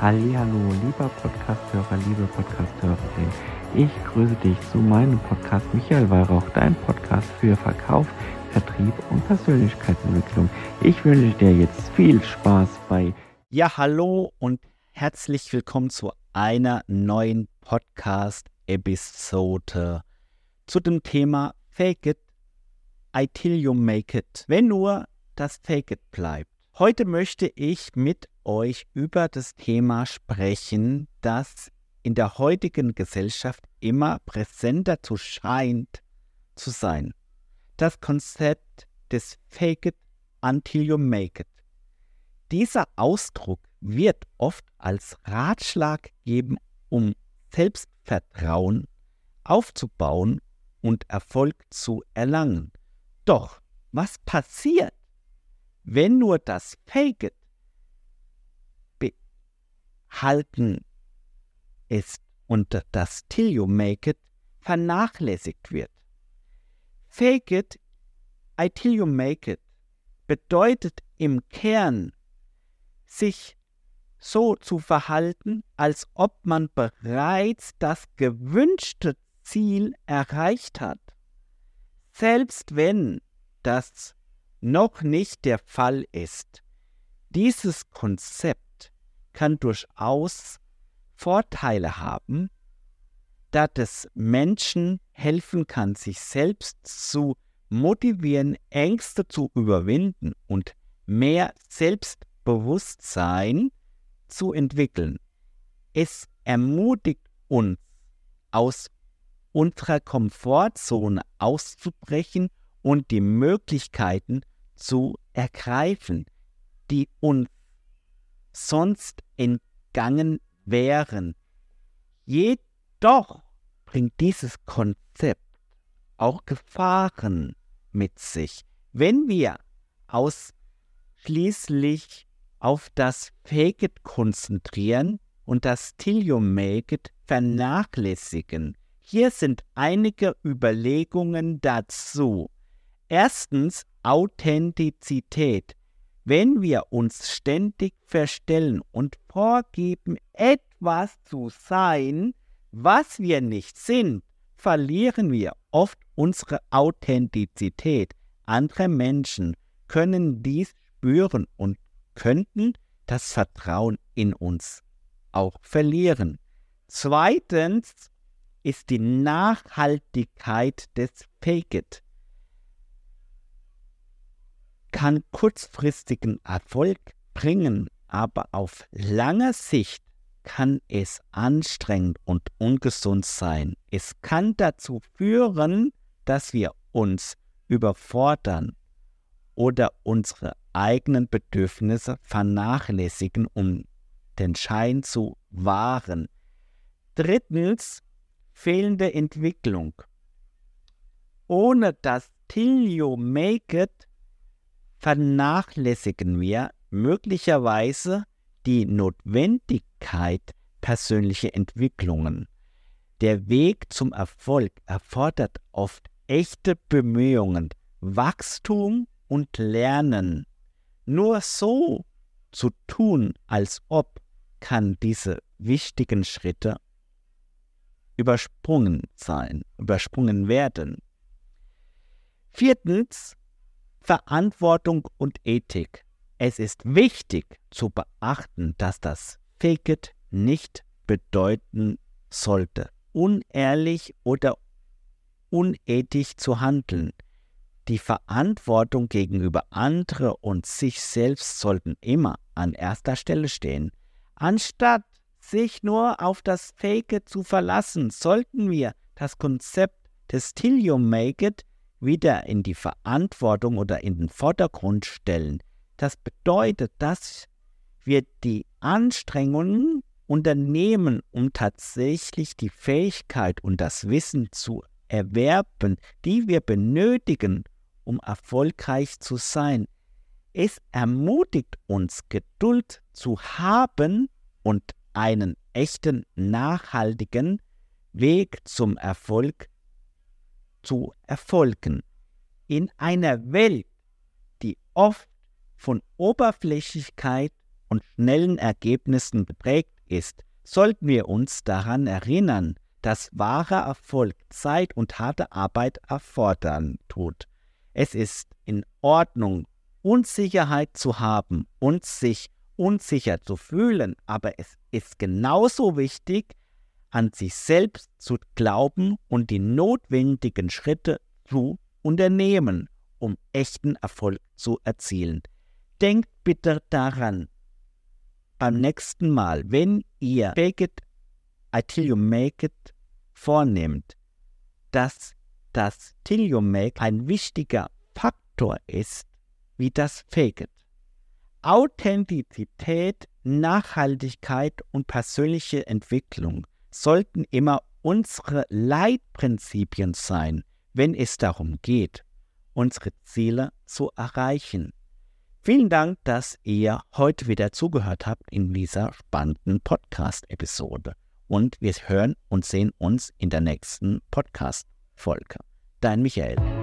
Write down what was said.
Hallo, lieber Podcasthörer, liebe Podcasthörerin. Ich grüße dich zu meinem Podcast Michael Weihrauch, dein Podcast für Verkauf, Vertrieb und Persönlichkeitsentwicklung. Ich wünsche dir jetzt viel Spaß bei. Ja, hallo und herzlich willkommen zu einer neuen Podcast-Episode zu dem Thema Fake it, until you make it. Wenn nur das Fake it bleibt. Heute möchte ich mit euch über das Thema sprechen, das in der heutigen Gesellschaft immer präsenter zu scheint zu sein. Das Konzept des Fake it until you make it. Dieser Ausdruck wird oft als Ratschlag gegeben, um Selbstvertrauen aufzubauen und Erfolg zu erlangen. Doch was passiert, wenn nur das Fake it behalten ist und das Till you make it vernachlässigt wird? Fake it, I till you make it bedeutet im Kern, sich so zu verhalten, als ob man bereits das gewünschte Ziel erreicht hat. Selbst wenn das noch nicht der Fall ist. Dieses Konzept kann durchaus Vorteile haben, da es Menschen helfen kann, sich selbst zu motivieren, Ängste zu überwinden und mehr Selbstbewusstsein zu entwickeln. Es ermutigt uns, aus unserer Komfortzone auszubrechen und die Möglichkeiten zu ergreifen, die uns sonst entgangen wären. Jedoch bringt dieses Konzept auch Gefahren mit sich, wenn wir ausschließlich auf das Fake it konzentrieren und das it vernachlässigen. Hier sind einige Überlegungen dazu. Erstens Authentizität. Wenn wir uns ständig verstellen und vorgeben, etwas zu sein, was wir nicht sind, verlieren wir oft unsere Authentizität. Andere Menschen können dies spüren und könnten das Vertrauen in uns auch verlieren. Zweitens ist die Nachhaltigkeit des Fake It kann kurzfristigen Erfolg bringen, aber auf lange Sicht kann es anstrengend und ungesund sein. Es kann dazu führen, dass wir uns überfordern oder unsere eigenen Bedürfnisse vernachlässigen, um den Schein zu wahren. Drittens, fehlende Entwicklung. Ohne das Till You Make It vernachlässigen wir möglicherweise die Notwendigkeit persönlicher Entwicklungen. Der Weg zum Erfolg erfordert oft echte Bemühungen, Wachstum und Lernen. Nur so zu tun, als ob, kann diese wichtigen Schritte übersprungen sein, übersprungen werden. Viertens, Verantwortung und Ethik. Es ist wichtig zu beachten, dass das Fake it nicht bedeuten sollte, unehrlich oder unethisch zu handeln. Die Verantwortung gegenüber anderen und sich selbst sollten immer an erster Stelle stehen. Anstatt sich nur auf das Fake zu verlassen, sollten wir das Konzept des Till You Make It wieder in die Verantwortung oder in den Vordergrund stellen. Das bedeutet, dass wir die Anstrengungen unternehmen, um tatsächlich die Fähigkeit und das Wissen zu erwerben, die wir benötigen, um erfolgreich zu sein. Es ermutigt uns, Geduld zu haben und einen echten, nachhaltigen Weg zum Erfolg zu erfolgen. In einer Welt, die oft von Oberflächlichkeit und schnellen Ergebnissen geprägt ist, sollten wir uns daran erinnern, dass wahrer Erfolg Zeit und harte Arbeit erfordern tut. Es ist in Ordnung, Unsicherheit zu haben und sich unsicher zu fühlen, aber es ist genauso wichtig, an sich selbst zu glauben und die notwendigen Schritte zu unternehmen, um echten Erfolg zu erzielen. Denkt bitte daran, beim nächsten Mal, wenn ihr Fake it until you make it vornehmt, dass das Till you make ein wichtiger Faktor ist, wie das Fake it. Authentizität, Nachhaltigkeit und persönliche Entwicklung sollten immer unsere Leitprinzipien sein, wenn es darum geht, unsere Ziele zu erreichen. Vielen Dank, dass ihr heute wieder zugehört habt in dieser spannenden Podcast-Episode. Und wir hören und sehen uns in der nächsten Podcast-Folge. Dein Michael.